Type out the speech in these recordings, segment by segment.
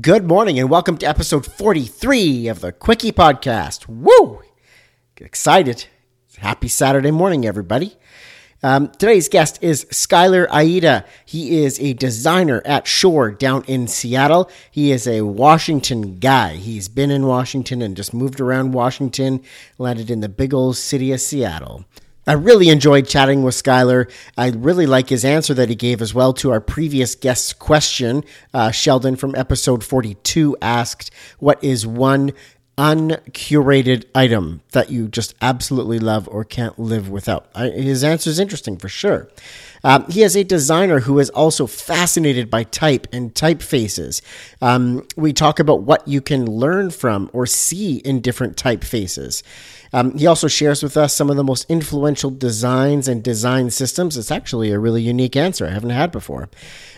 Good morning and welcome to episode 43 of the Quickie Podcast. Woo! Get excited. Happy Saturday morning, everybody. Um, today's guest is Skylar Aieta. He is a designer at Shore down in Seattle. He is a Washington guy. He's been in Washington and just moved around Washington, landed in the big old city of Seattle. I really enjoyed chatting with Skylar. I really like his answer that he gave as well to our previous guest's question. Uh, Sheldon from episode 42 asked, What is one uncurated item that you just absolutely love or can't live without? I, his answer is interesting for sure. Um, he is a designer who is also fascinated by type and typefaces. Um, we talk about what you can learn from or see in different typefaces. Um, he also shares with us some of the most influential designs and design systems. It's actually a really unique answer I haven't had before.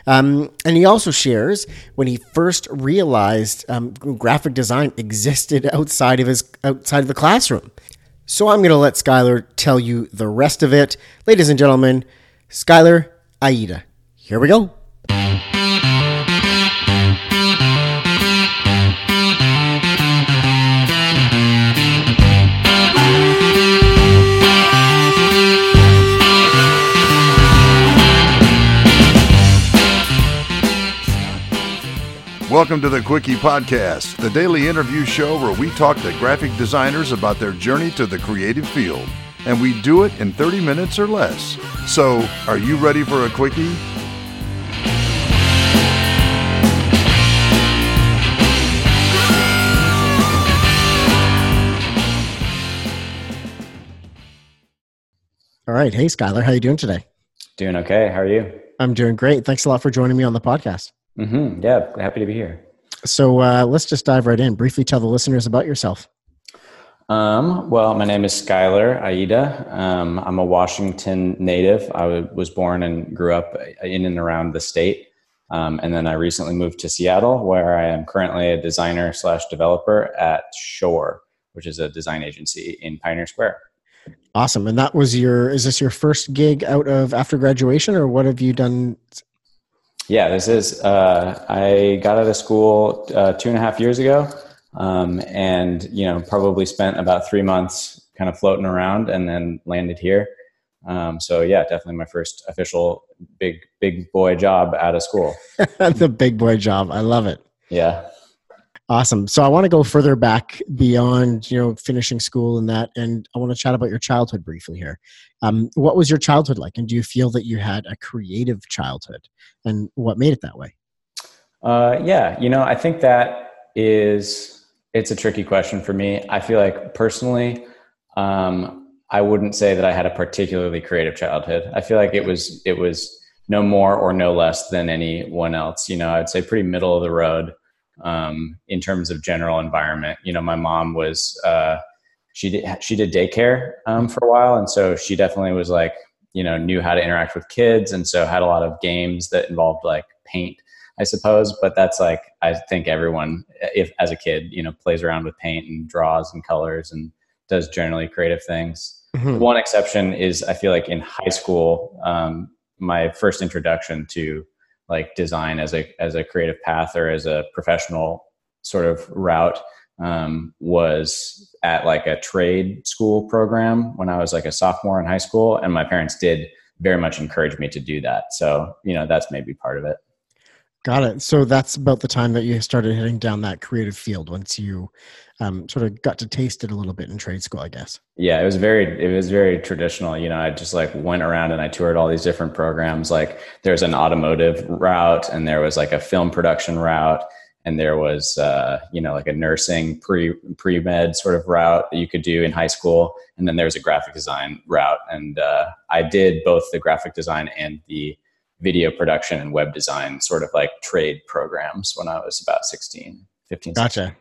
Um, and he also shares when he first realized um, graphic design existed outside of his outside of the classroom. So I'm going to let Skylar tell you the rest of it. Ladies and gentlemen, Skylar Aieta. Here we go. Welcome to the Quickie Podcast, the daily interview show where we talk to graphic designers about their journey to the creative field. And we do it in 30 minutes or less. So, are you ready for a Quickie? All right. Hey, Skylar. How are you doing today? Doing okay. How are you? I'm doing great. Thanks a lot for joining me on the podcast. Mm-hmm. Yeah, happy to be here. So uh, let's just dive right in. Briefly tell the listeners about yourself. Um, well, my name is Skylar Aieta. Um, I'm a Washington native. I was born and grew up in and around the state. Um, and then I recently moved to Seattle, where I am currently a designer slash developer at Shore, which is a design agency in Pioneer Square. Awesome. And that was your, is this your first gig out of after graduation or what have you done yeah, this is. Uh, I got out of school uh, two and a half years ago, um, and you know probably spent about three months kind of floating around, and then landed here. Um, so yeah, definitely my first official big big boy job out of school. the big boy job, I love it. Yeah. Awesome. So I want to go further back beyond, you know, finishing school and that, and I want to chat about your childhood briefly here. Um, what was your childhood like, and do you feel that you had a creative childhood, and what made it that way? Uh, yeah, you know, I think that is it's a tricky question for me. I feel like personally, um, I wouldn't say that I had a particularly creative childhood. I feel like it was it was no more or no less than anyone else. You know, I'd say pretty middle of the road um, in terms of general environment. You know, my mom was uh, she did she did daycare um, for a while, and so she definitely was like you know knew how to interact with kids, and so had a lot of games that involved like paint. I suppose, but that's like I think everyone, if as a kid, you know, plays around with paint and draws and colors and does generally creative things. Mm-hmm. One exception is I feel like in high school, um, my first introduction to like design as a as a creative path or as a professional sort of route um, was at like a trade school program when I was like a sophomore in high school, and my parents did very much encourage me to do that. So you know that's maybe part of it. Got it. So that's about the time that you started heading down that creative field once you um, sort of got to taste it a little bit in trade school, I guess. Yeah, it was very it was very traditional. You know, I just like went around and I toured all these different programs. Like there's an automotive route and there was like a film production route and there was uh, you know like a nursing pre pre med sort of route that you could do in high school, and then there was a graphic design route. And uh, I did both the graphic design and the video production and web design sort of like trade programs when I was about 16, 15. Gotcha. 16.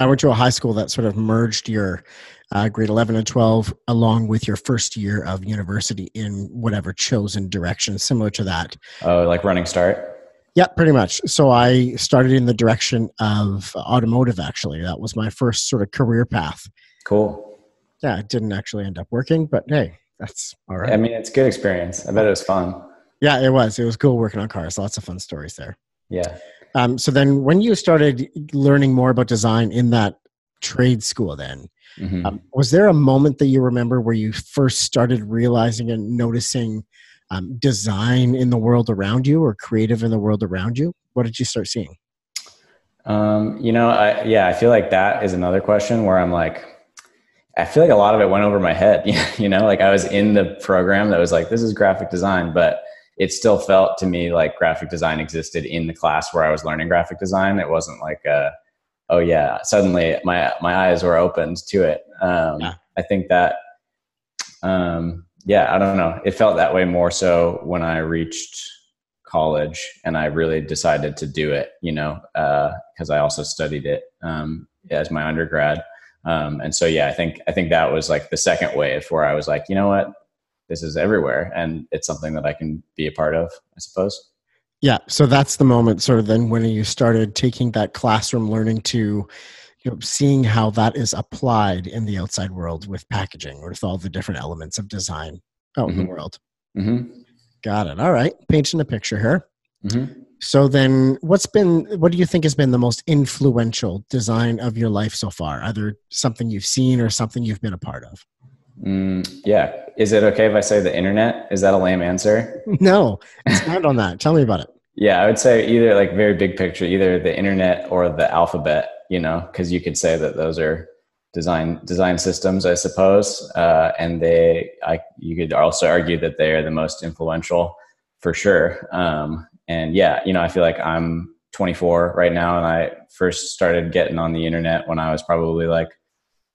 I went to a high school that sort of merged your uh, grade 11 and 12 along with your first year of university in whatever chosen direction, similar to that. Oh, like Running Start? Yeah, pretty much. So I started in the direction of automotive, actually. That was my first sort of career path. Cool. Yeah, it didn't actually end up working, but hey, that's all right. I mean, it's good experience. I bet it was fun. Yeah, it was. It was cool working on cars. Lots of fun stories there. Yeah. Um, so then, when you started learning more about design in that trade school, then mm-hmm. um, was there a moment that you remember where you first started realizing and noticing um, design in the world around you, or creative in the world around you? What did you start seeing? Um, you know, I, yeah, I feel like that is another question where I'm like, I feel like a lot of it went over my head. you know, like I was in the program that was like, this is graphic design, but it still felt to me like graphic design existed in the class where I was learning graphic design. It wasn't like, a, oh yeah, suddenly my my eyes were opened to it. Um, yeah. I think that, um, yeah, I don't know. It felt that way more so when I reached college and I really decided to do it. You know, because uh, I also studied it um, as my undergrad. Um, and so yeah, I think I think that was like the second wave where I was like, you know what, this is everywhere and it's something that I can be a part of, I suppose. Yeah. So that's the moment sort of then when you started taking that classroom learning to you know, seeing how that is applied in the outside world with packaging or with all the different elements of design out mm-hmm. in the mm-hmm. world. Mm-hmm. Got it. All right. Painting a picture here. Mm-hmm. So then what's been what do you think has been the most influential design of your life so far? Either something you've seen or something you've been a part of? Mm, yeah. Is it okay if I say the internet? Is that a lame answer? No. Expand on that. Tell me about it. Yeah, I would say either like very big picture, either the internet or the alphabet, you know, because you could say that those are design design systems, I suppose. Uh, and they I you could also argue that they are the most influential for sure. Um, and yeah, you know, I feel like I'm 24 right now and I first started getting on the internet when I was probably like,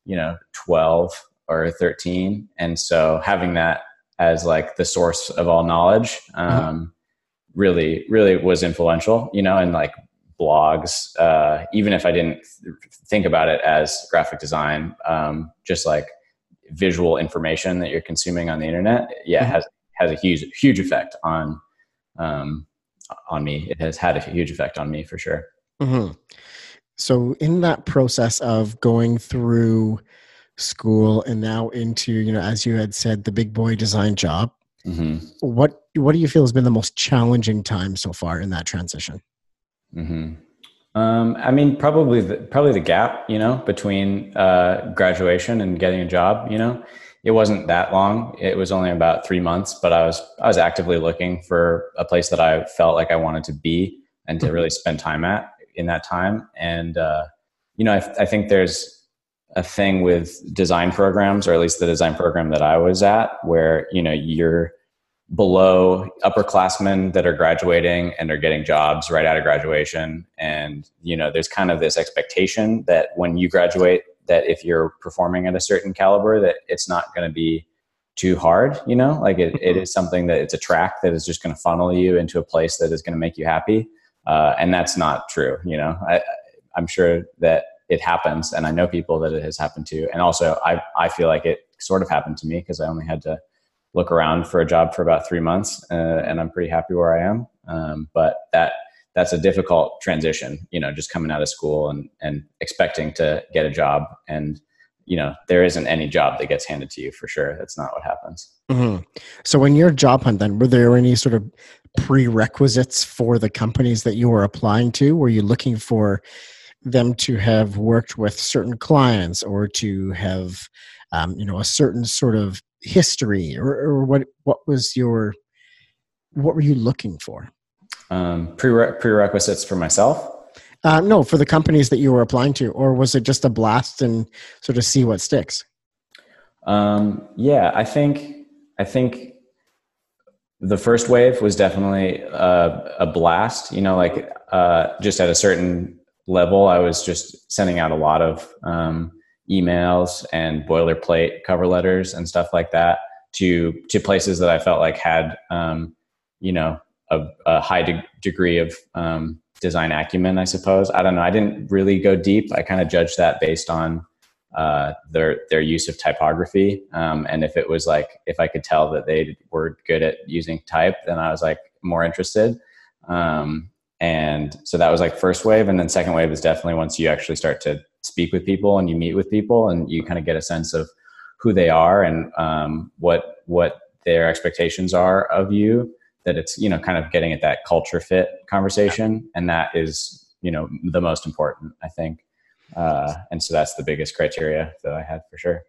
you know, 12 or 13 and so having that as like the source of all knowledge um, mm-hmm. really really was influential you know and like blogs uh, even if i didn't th- think about it as graphic design um, just like visual information that you're consuming on the internet yeah mm-hmm. has has a huge huge effect on um, on me it has had a huge effect on me for sure mm-hmm. so in that process of going through school and now into you know as you had said the big boy design job mm-hmm. what what do you feel has been the most challenging time so far in that transition mm-hmm. um, i mean probably the, probably the gap you know between uh, graduation and getting a job you know it wasn't that long it was only about three months but i was i was actively looking for a place that i felt like i wanted to be and to mm-hmm. really spend time at in that time and uh, you know I, I think there's a thing with design programs, or at least the design program that I was at, where you know you're below upperclassmen that are graduating and are getting jobs right out of graduation, and you know there's kind of this expectation that when you graduate, that if you're performing at a certain caliber, that it's not going to be too hard. You know, like it, it is something that it's a track that is just going to funnel you into a place that is going to make you happy, uh, and that's not true. You know, I, I'm sure that it happens and i know people that it has happened to and also i i feel like it sort of happened to me because i only had to look around for a job for about three months uh, and i'm pretty happy where i am um, but that that's a difficult transition you know just coming out of school and and expecting to get a job and you know there isn't any job that gets handed to you for sure. That's not what happens. Mm-hmm. so when you're job hunt then were there any sort of prerequisites for the companies that you were applying to? Were you looking for them to have worked with certain clients or to have um, you know a certain sort of history or, or what what was your what were you looking for? Um, prere- prerequisites for myself? Uh, no for the companies that you were applying to or was it just a blast and sort of see what sticks? Um, yeah i think i think the first wave was definitely uh, a blast you know like uh, just at a certain level, I was just sending out a lot of um, emails and boilerplate cover letters and stuff like that to to places that I felt like had um, you know a, a high de- degree of um, design acumen. I suppose I don't know. I didn't really go deep. I kind of judged that based on uh, their their use of typography, um, and if it was like if I could tell that they were good at using type, then I was like more interested. Um, and so that was like first wave and then second wave is definitely once you actually start to speak with people and you meet with people and you kind of get a sense of who they are and um, what what their expectations are of you that it's you know kind of getting at that culture fit conversation, and that is you know the most important, I think. Uh, and so that's the biggest criteria that I had for sure.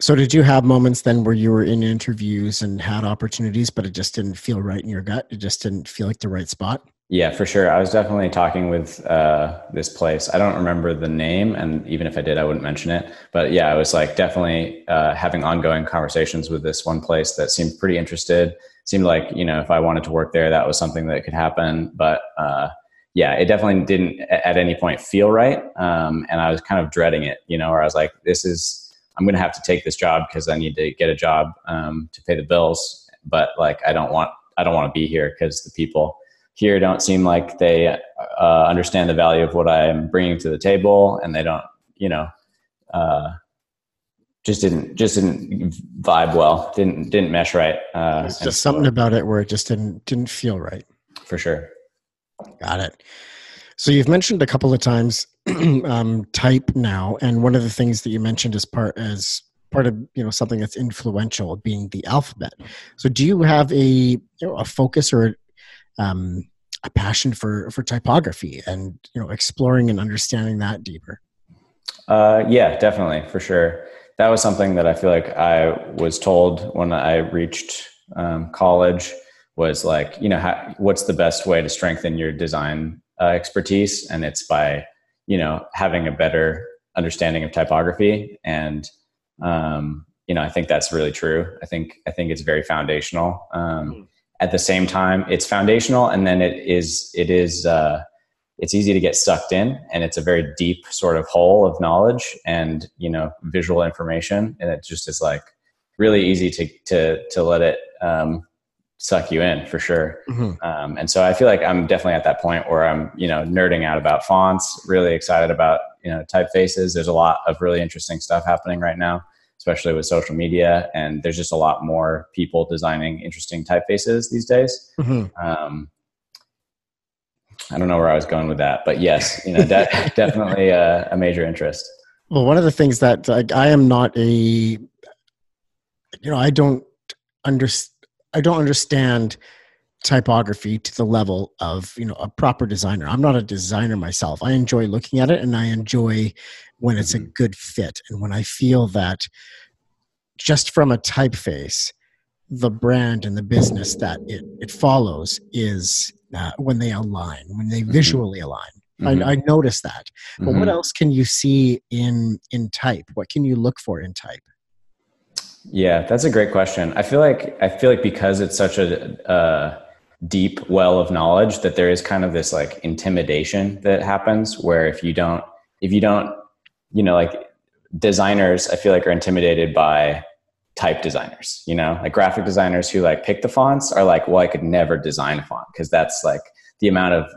So, did you have moments then where you were in interviews and had opportunities, but it just didn't feel right in your gut? It just didn't feel like the right spot? Yeah, for sure. I was definitely talking with uh, this place. I don't remember the name, and even if I did, I wouldn't mention it. But yeah, I was like definitely uh, having ongoing conversations with this one place that seemed pretty interested. Seemed like you know if I wanted to work there, that was something that could happen. But uh, yeah, it definitely didn't at any point feel right, um, and I was kind of dreading it. You know, where I was like, this is I'm going to have to take this job because I need to get a job um, to pay the bills. But like, I don't want I don't want to be here because the people here don't seem like they uh, understand the value of what I'm bringing to the table, and they don't, you know, uh, just didn't just didn't vibe well. Didn't didn't mesh right. Uh, There's just something about it where it just didn't didn't feel right. For sure. Got it. So you've mentioned a couple of times um, type now, and one of the things that you mentioned as part as part of you know something that's influential being the alphabet. So do you have a you know, a focus or um, a passion for for typography and you know exploring and understanding that deeper? Uh, yeah, definitely for sure. That was something that I feel like I was told when I reached um, college was like you know how, what's the best way to strengthen your design uh, expertise, and it's by you know having a better understanding of typography and um, you know i think that's really true i think i think it's very foundational um, mm. At the same time it's foundational and then it is it is uh, it's easy to get sucked in and it's a very deep sort of hole of knowledge and you know visual information and it just is like really easy to to to let it um, suck you in for sure. Mm-hmm. Um, and so I feel like I'm definitely at that point where I'm, you know, nerding out about fonts, really excited about, you know, typefaces. There's a lot of really interesting stuff happening right now, especially with social media. And there's just a lot more people designing interesting typefaces these days. Mm-hmm. Um, I don't know where I was going with that, but yes, you know, de- definitely a, a, major interest. Well, one of the things that like, I am not a, you know, I don't understand I don't understand typography to the level of you know a proper designer. I'm not a designer myself. I enjoy looking at it and I enjoy when it's mm-hmm. a good fit and when I feel that just from a typeface the brand and the business that it, it follows is uh, when they align, when they mm-hmm. visually align. Mm-hmm. I, I notice that. But what mm-hmm. else can you see in in type? What can you look for in type? Yeah, that's a great question. I feel like I feel like because it's such a uh, deep well of knowledge that there is kind of this like intimidation that happens where if you don't if you don't you know like designers I feel like are intimidated by type designers, you know, like graphic designers who like pick the fonts are like, well, I could never design a font because that's like the amount of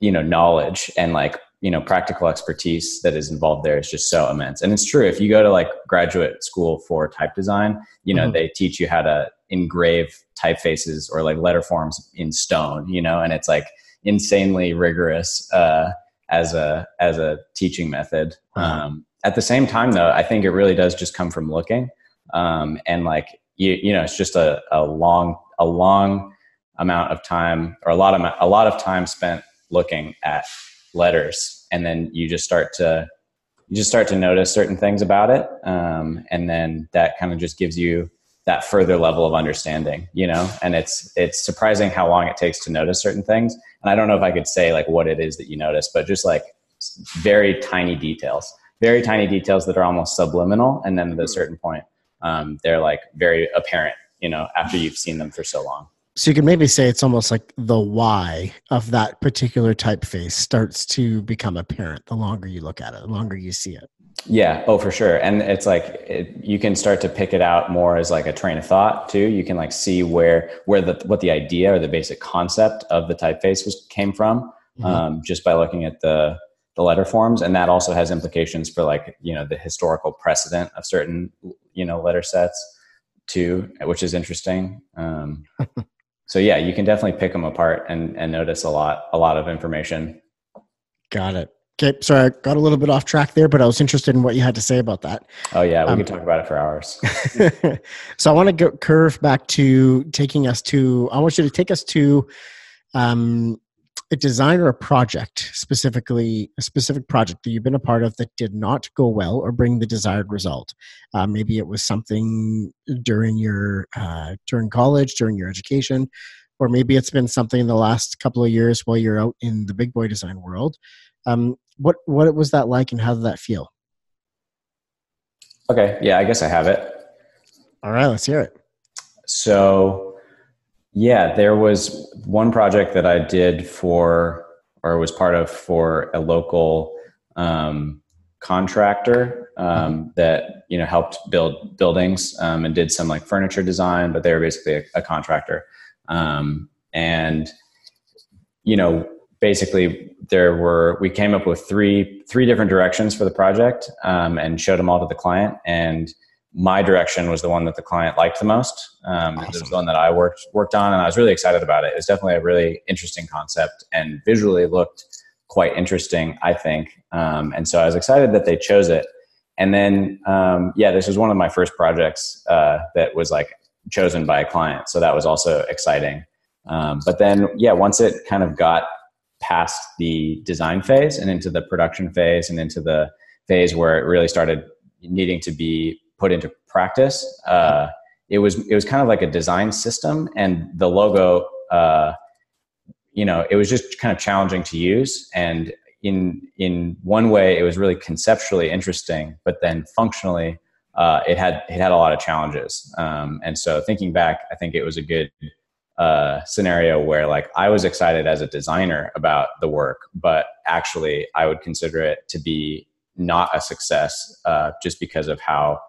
you know knowledge and like you know practical expertise that is involved there is just so immense. And it's true if you go to like graduate school for type design you know mm-hmm. they teach you how to engrave typefaces or like letter forms in stone you know? And it's like insanely rigorous uh, as a as a teaching method. Mm-hmm. um, at the same time though i think it really does just come from looking. Um, and like you you know it's just a, a long a long amount of time or a lot of a lot of time spent looking at letters. And then you just start to you just start to notice certain things about it. Um, and then that kind of just gives you that further level of understanding you know? And it's it's surprising how long it takes to notice certain things. And i don't know if i could say like what it is that you notice but just like very tiny details. Very tiny details that are almost subliminal. And then at a certain point um, they're like very apparent you know after you've seen them for so long. So you can maybe say it's almost like the why of that particular typeface starts to become apparent the longer you look at it, the longer you see it. Yeah, oh for sure. And it's like it, you can start to pick it out more as like a train of thought too. You can like see where where the what the idea or the basic concept of the typeface was came from mm-hmm. um, just by looking at the the letter forms, and that also has implications for like you know the historical precedent of certain you know letter sets too, which is interesting. Um, so yeah, you can definitely pick them apart and, and notice a lot, a lot of information. Got it. Okay, sorry, I got a little bit off track there, but I was interested in what you had to say about that. Oh yeah, we um, could talk about it for hours. so I want to go curve back to taking us to. I want you to take us to um, a design or a project, specifically a specific project that you've been a part of that did not go well or bring the desired result. Uh, maybe it was something during your uh, during college, during your education, or maybe it's been something in the last couple of years while you're out in the big boy design world. Um, what what was that like, and how did that feel? Okay, yeah, I guess I have it. All right, let's hear it. So, yeah, there was one project that I did for, or was part of for a local um, contractor um, that you know helped build buildings um, and did some like furniture design, but they were basically a, a contractor. Um, and you know, basically there were we came up with three three different directions for the project um, and showed them all to the client. And my direction was the one that the client liked the most. Um, awesome. it was the one that i worked worked on and i was really excited about it. It was definitely a really interesting concept and visually looked quite interesting i think. Um, and so i was excited that they chose it. And then um, yeah this was one of my first projects uh, that was like chosen by a client. So that was also exciting. Um, but then yeah once it kind of got past the design phase and into the production phase and into the phase where it really started needing to be put into practice. Uh, it was it was kind of like a design system, and the logo, uh, you know, it was just kind of challenging to use. And in in one way, it was really conceptually interesting, but then functionally, uh, it had it had a lot of challenges. Um, and so, thinking back, I think it was a good uh, scenario where like I was excited as a designer about the work, but actually I would consider it to be not a success uh, just because of how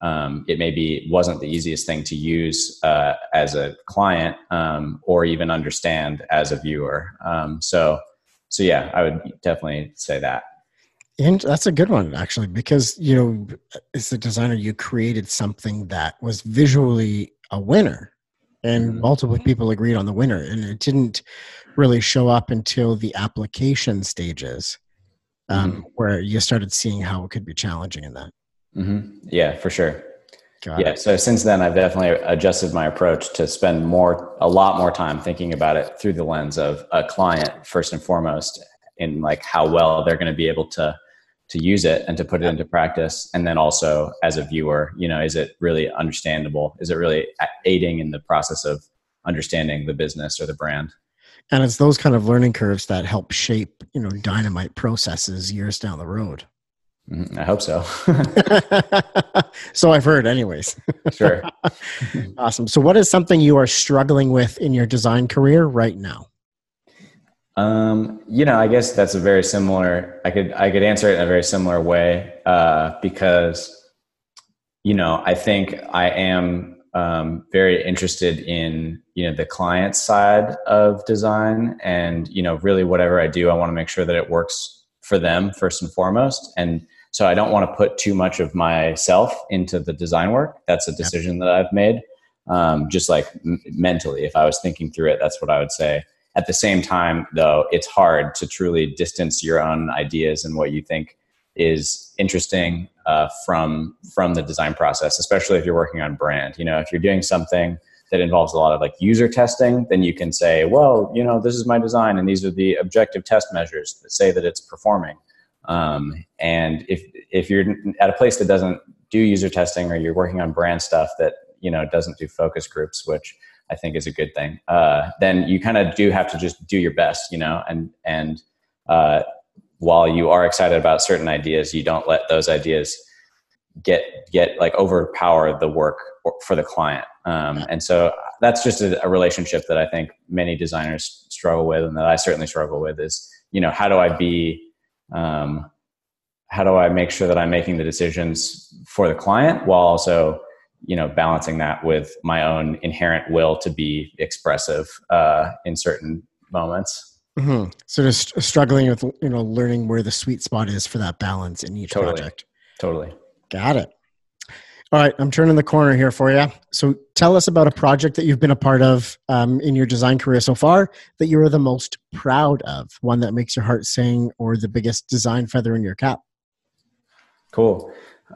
um, it maybe wasn't the easiest thing to use uh, as a client um, or even understand as a viewer. Um, so, so yeah, I would definitely say that. And that's a good one, actually, because you know, as a designer, you created something that was visually a winner and mm-hmm. multiple people agreed on the winner and it didn't really show up until the application stages um, mm-hmm. where you started seeing how it could be challenging in that mm-hmm. yeah for sure Got yeah it. so since then i've definitely adjusted my approach to spend more a lot more time thinking about it through the lens of a client first and foremost in like how well they're going to be able to to use it and to put it into practice. And then also as a viewer you know is it really understandable? Is it really aiding in the process of understanding the business or the brand? And it's those kind of learning curves that help shape you know dynamite processes years down the road. Mm-hmm. i hope so. So i've heard anyways. Sure. Awesome. So what is something you are struggling with in your design career right now um, you know, I guess that's a very similar. I could I could answer it in a very similar way uh, because you know I think I am um, very interested in you know the client side of design, and you know really whatever I do, I want to make sure that it works for them first and foremost, and so I don't want to put too much of myself into the design work. That's a decision that I've made. Um, just like m- mentally, if I was thinking through it, that's what I would say. At the same time, though, it's hard to truly distance your own ideas and what you think is interesting uh, from from the design process, especially if you're working on brand. You know, if you're doing something that involves a lot of like user testing, then you can say, well, you know, this is my design, and these are the objective test measures that say that it's performing. Um, and if if you're at a place that doesn't do user testing, or you're working on brand stuff that you know doesn't do focus groups, which I think is a good thing. Uh, then you kind of do have to just do your best, you know, and and uh, while you are excited about certain ideas, you don't let those ideas get get like overpower the work for the client. Um, and so that's just a, a, relationship that I think many designers struggle with, and that I certainly struggle with. Is you know how do I be um, how do I make sure that I'm making the decisions for the client while also you know balancing that with my own inherent will to be expressive uh, in certain moments mm-hmm. so just struggling with you know learning where the sweet spot is for that balance in each totally. project totally got it All right, I'm turning the corner here for you. So tell us about a project that you've been a part of um, in your design career so far that you are the most proud of, one that makes your heart sing, or the biggest design feather in your cap. Cool.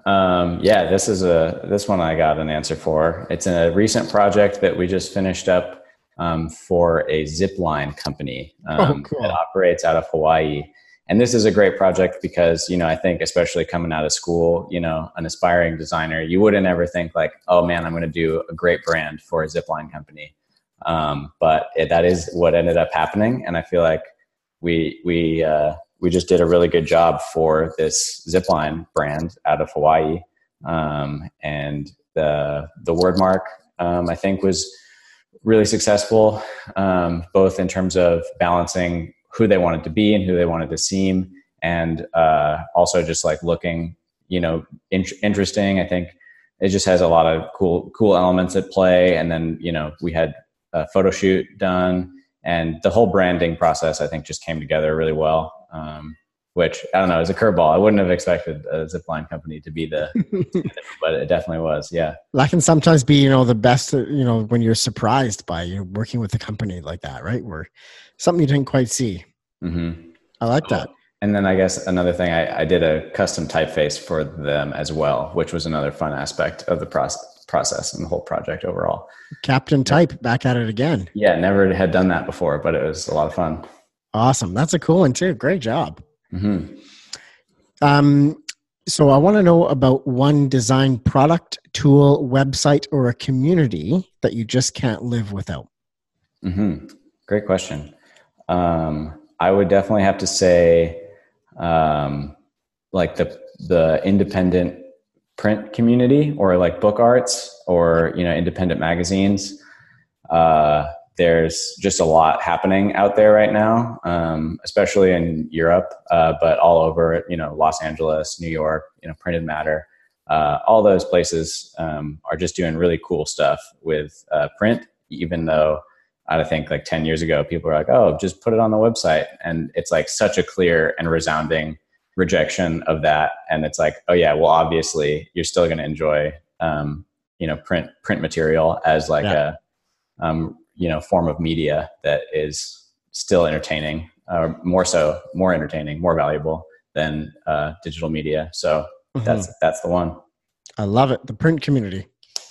Um, yeah, this is a this one I got an answer for. It's a recent project that we just finished up um, for a zip line company Oh, um, cool. that operates out of Hawaii. And this is a great project because you know I think especially coming out of school, you know, an aspiring designer, you wouldn't ever think like, oh man, I'm going to do a great brand for a zip line company. Um, but it, that is what ended up happening, and I feel like we we uh, we just did a really good job for this zipline brand out of Hawaii, um, and the the word mark um, I think was really successful, um, both in terms of balancing who they wanted to be and who they wanted to seem, and uh, also just like looking, you know, in- interesting. I think it just has a lot of cool cool elements at play, and then you know we had a photo shoot done and the whole branding process i think just came together really well um, which i don't know is a curveball i wouldn't have expected a zipline company to be the but it definitely was yeah That can sometimes be, you know, the best, you know, when you're surprised by you know, working with a company like that, right? Where something you didn't quite see. hmm I like that. and then i guess another thing I, I did a custom typeface for them as well which was another fun aspect of the process process and the whole project overall Captain Type back at it again. yeah never had done that before but it was a lot of fun Awesome. That's a cool one too. Great job. hmm Um, so I want to know about one design product, tool, website, or a community that you just can't live without. Mm-hmm. Great question. Um, I would definitely have to say, um, like the the independent print community, or like book arts, or you know, independent magazines. Uh, there's just a lot happening out there right now, um, especially in Europe, uh, but all over, you know, Los Angeles, New York, you know, Printed Matter. Uh, all those places um, are just doing really cool stuff with uh, print, even though I think like 10 years ago, people were like, oh, just put it on the website. And it's like such a clear and resounding rejection of that. And it's like, oh yeah, well, obviously you're still going to enjoy, um, you know, print, print material as like Yeah. a, um, you know, form of media that is still entertaining, or more so, more entertaining, more valuable than uh, digital media. So that's, that's the one. I love it. The print community.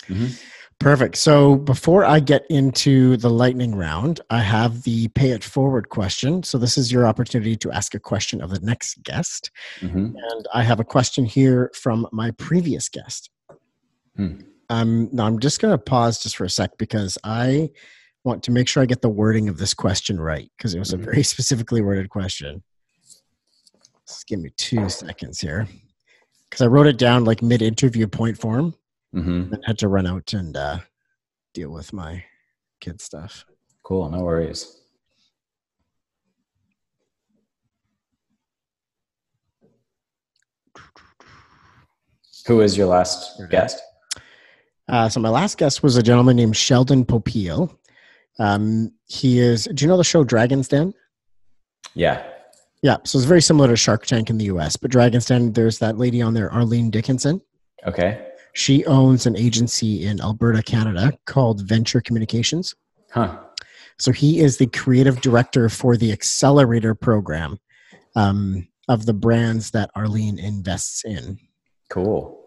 Mhm. Perfect. So before I get into the lightning round, I have the pay it forward question. So this is your opportunity to ask a question of the next guest. Mhm. And I have a question here from my previous guest. Hmm. Um, now I'm just going to pause just for a sec because I want to make sure I get the wording of this question right because it was a Mhm. very specifically worded question. Just give me two seconds here because I wrote it down like mid interview point form Mhm. then had to run out and uh, deal with my kid stuff. Cool. No worries. Who is your last guest? Uh, so my last guest was a gentleman named Sheldon Popiel. Um, he is. Do you know the show Dragon's Den? Yeah. Yeah, so it's very similar to Shark Tank in the U.S. But Dragon's Den, there's that lady on there, Arlene Dickinson. Okay. She owns an agency in Alberta, Canada, called Venture Communications. Huh. So he is the creative director for the Accelerator program um, of the brands that Arlene invests in. Cool.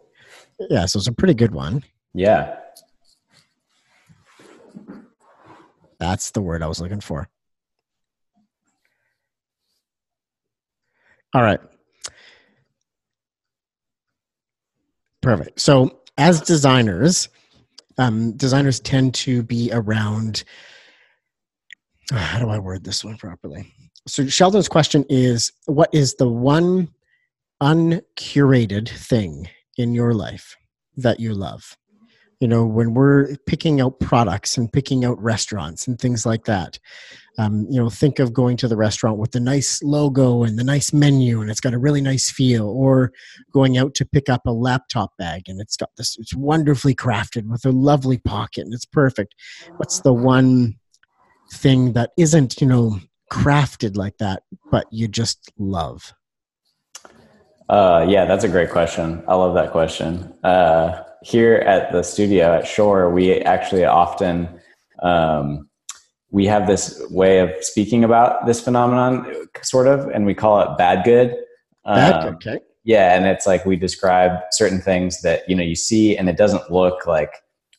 Yeah, so it's a pretty good one. Yeah. That's the word I was looking for. All right. Perfect. So, as designers, um, designers tend to be around. ah, How do I word this one properly? So, Sheldon's question is What is the one uncurated thing in your life that you love? you know when we're picking out products and picking out restaurants and things like that um, you know think of going to the restaurant with the nice logo and the nice menu and it's got a really nice feel or going out to pick up a laptop bag and it's got this it's wonderfully crafted with a lovely pocket and it's perfect what's the one thing that isn't you know crafted like that but you just love Uh, yeah, that's a great question. I love that question. Uh, here at the studio at Shore, we actually often um, we have this way of speaking about this phenomenon, sort of, and we call it bad good. Bad, Um, okay. yeah, and it's like we describe certain things that you know you see, and it doesn't look like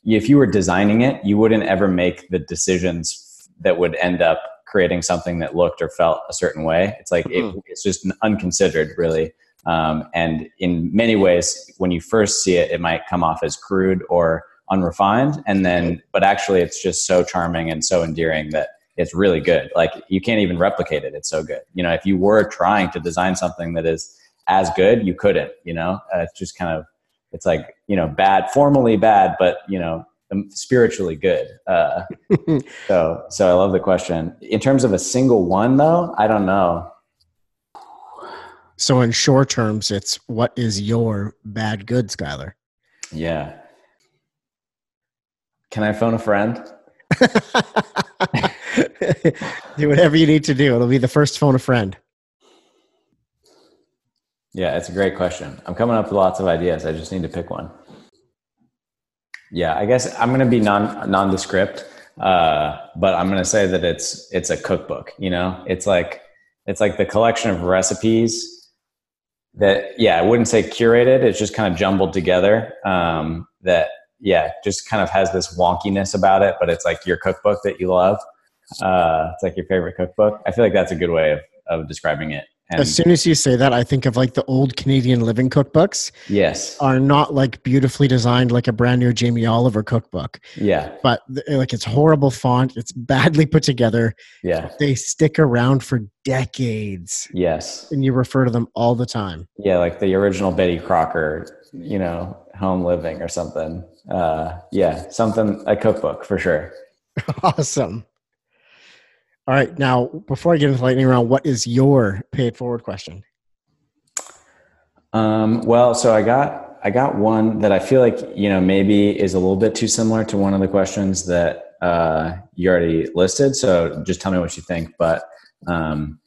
if you were designing it, you wouldn't ever make the decisions that would end up creating something that looked or felt a certain way. It's like Mhm. it, it's just unconsidered, really. Um, and in many ways, when you first see it, it might come off as crude or unrefined, and then but actually, it's just so charming and so endearing that it's really good. Like you can't even replicate it. It's so good. You know, if you were trying to design something that is as good, you couldn't. You know, uh, it's just kind of it's like you know bad, formally bad, but you know um, spiritually good. Uh, so so I love the question. In terms of a single one, though, I don't know. So in short terms, it's what is your bad good, Skylar? Yeah. Can I phone a friend? do whatever you need to do. It'll be the first phone a friend. Yeah, it's a great question. I'm coming up with lots of ideas. I just need to pick one. Yeah, I guess I'm going to be non nondescript, uh, but I'm going to say that it's it's a cookbook. You know, it's like it's like the collection of recipes that yeah, I wouldn't say curated. It's just kind of jumbled together. Um, that yeah, just kind of has this wonkiness about it, but it's like your cookbook that you love. Uh, it's like your favorite cookbook. I feel like that's a good way of of describing it. And As soon as you say that, I think of like the old Canadian living cookbooks yes, are not like beautifully designed like a brand new Jamie Oliver cookbook, yeah, but like it's horrible font. It's badly put together. yeah. They stick around for decades Yes. and you refer to them all the time. Yeah, like the original Betty Crocker, you know, home living or something. Uh, yeah, something, a cookbook for sure. Awesome. All right. Now, before I get into the lightning round, what is your paid forward question? Um, well, so I got, I got one that I feel like, you know, maybe is a little bit too similar to one of the questions that uh, you already listed. So just tell me what you think. But, um,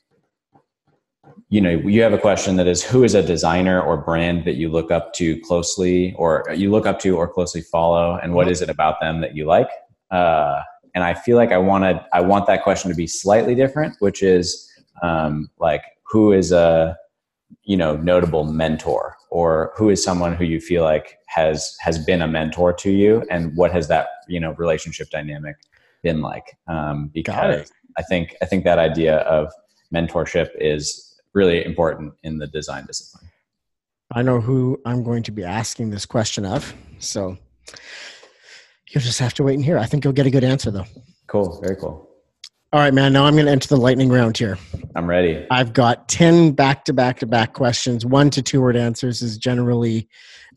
you know, you have a question that is who is a designer or brand that you look up to closely or you look up to or closely follow? And what is it about them that you like? Uh, and I feel like I wanted, I want that question to be slightly different, which is um, like who is a, you know, notable mentor? Or who is someone who you feel like has, has been a mentor to you? And what has that, you know, relationship dynamic been like? Um, because I think, I think that idea of mentorship is really important in the design discipline. I know who I'm going to be asking this question of. So you'll just have to wait and hear. I think you'll get a good answer, though. Cool. Very cool. All right, man. Now I'm going to enter the lightning round here. I'm ready. I've got 10 back to back to back questions. One to two word answers is generally,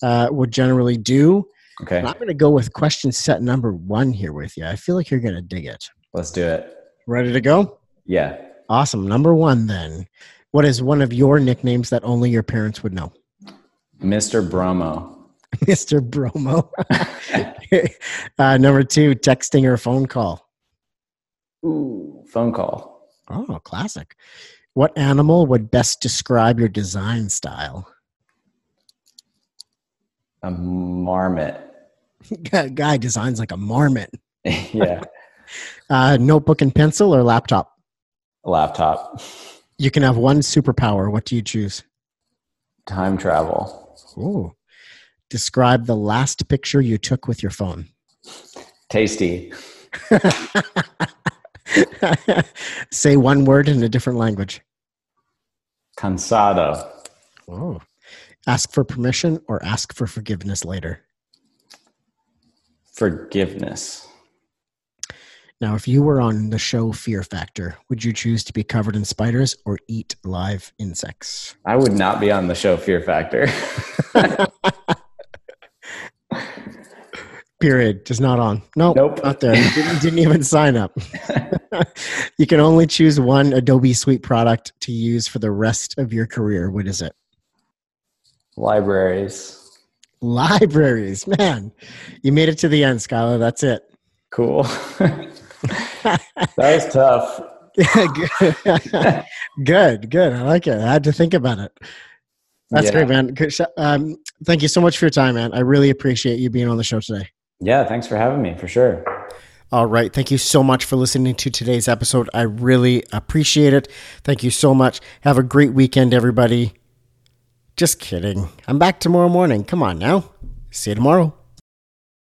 uh, would generally do. Okay. And I'm going to go with question set number one here with you. I feel like you're going to dig it. Let's do it. Ready to go? Yeah. Awesome. Number one, then. What is one of your nicknames that only your parents would know? Mr. Bromo. Mr. Bromo. uh, number two, texting or phone call. Ooh. Phone call. Oh, classic. What animal would best describe your design style? A marmot. Guy designs like a marmot. yeah. Uh, notebook and pencil or laptop? Laptop. You can have one superpower. What do you choose? Time travel. Ooh. Describe the last picture you took with your phone. Tasty. Say one word in a different language. Cansado. Oh. Ask for permission or ask for forgiveness later. Forgiveness. Now, if you were on the show Fear Factor, would you choose to be covered in spiders or eat live insects? I would not be on the show Fear Factor. Period. Just not on. Nope. Nope. Not there. didn't, didn't even sign up. you can only choose one Adobe Suite product to use for the rest of your career. What is it? Libraries. Libraries. Man, you made it to the end, Skylar. That's it. Cool. that was tough. good. good. Good. I like it. I had to think about it. That's Yeah. great, man. Um, thank you so much for your time, man. I really appreciate you being on the show today. Yeah, thanks for having me for sure. All right. Thank you so much for listening to today's episode. I really appreciate it. Thank you so much. Have a great weekend, everybody. Just kidding. I'm back tomorrow morning. Come on now. See you tomorrow.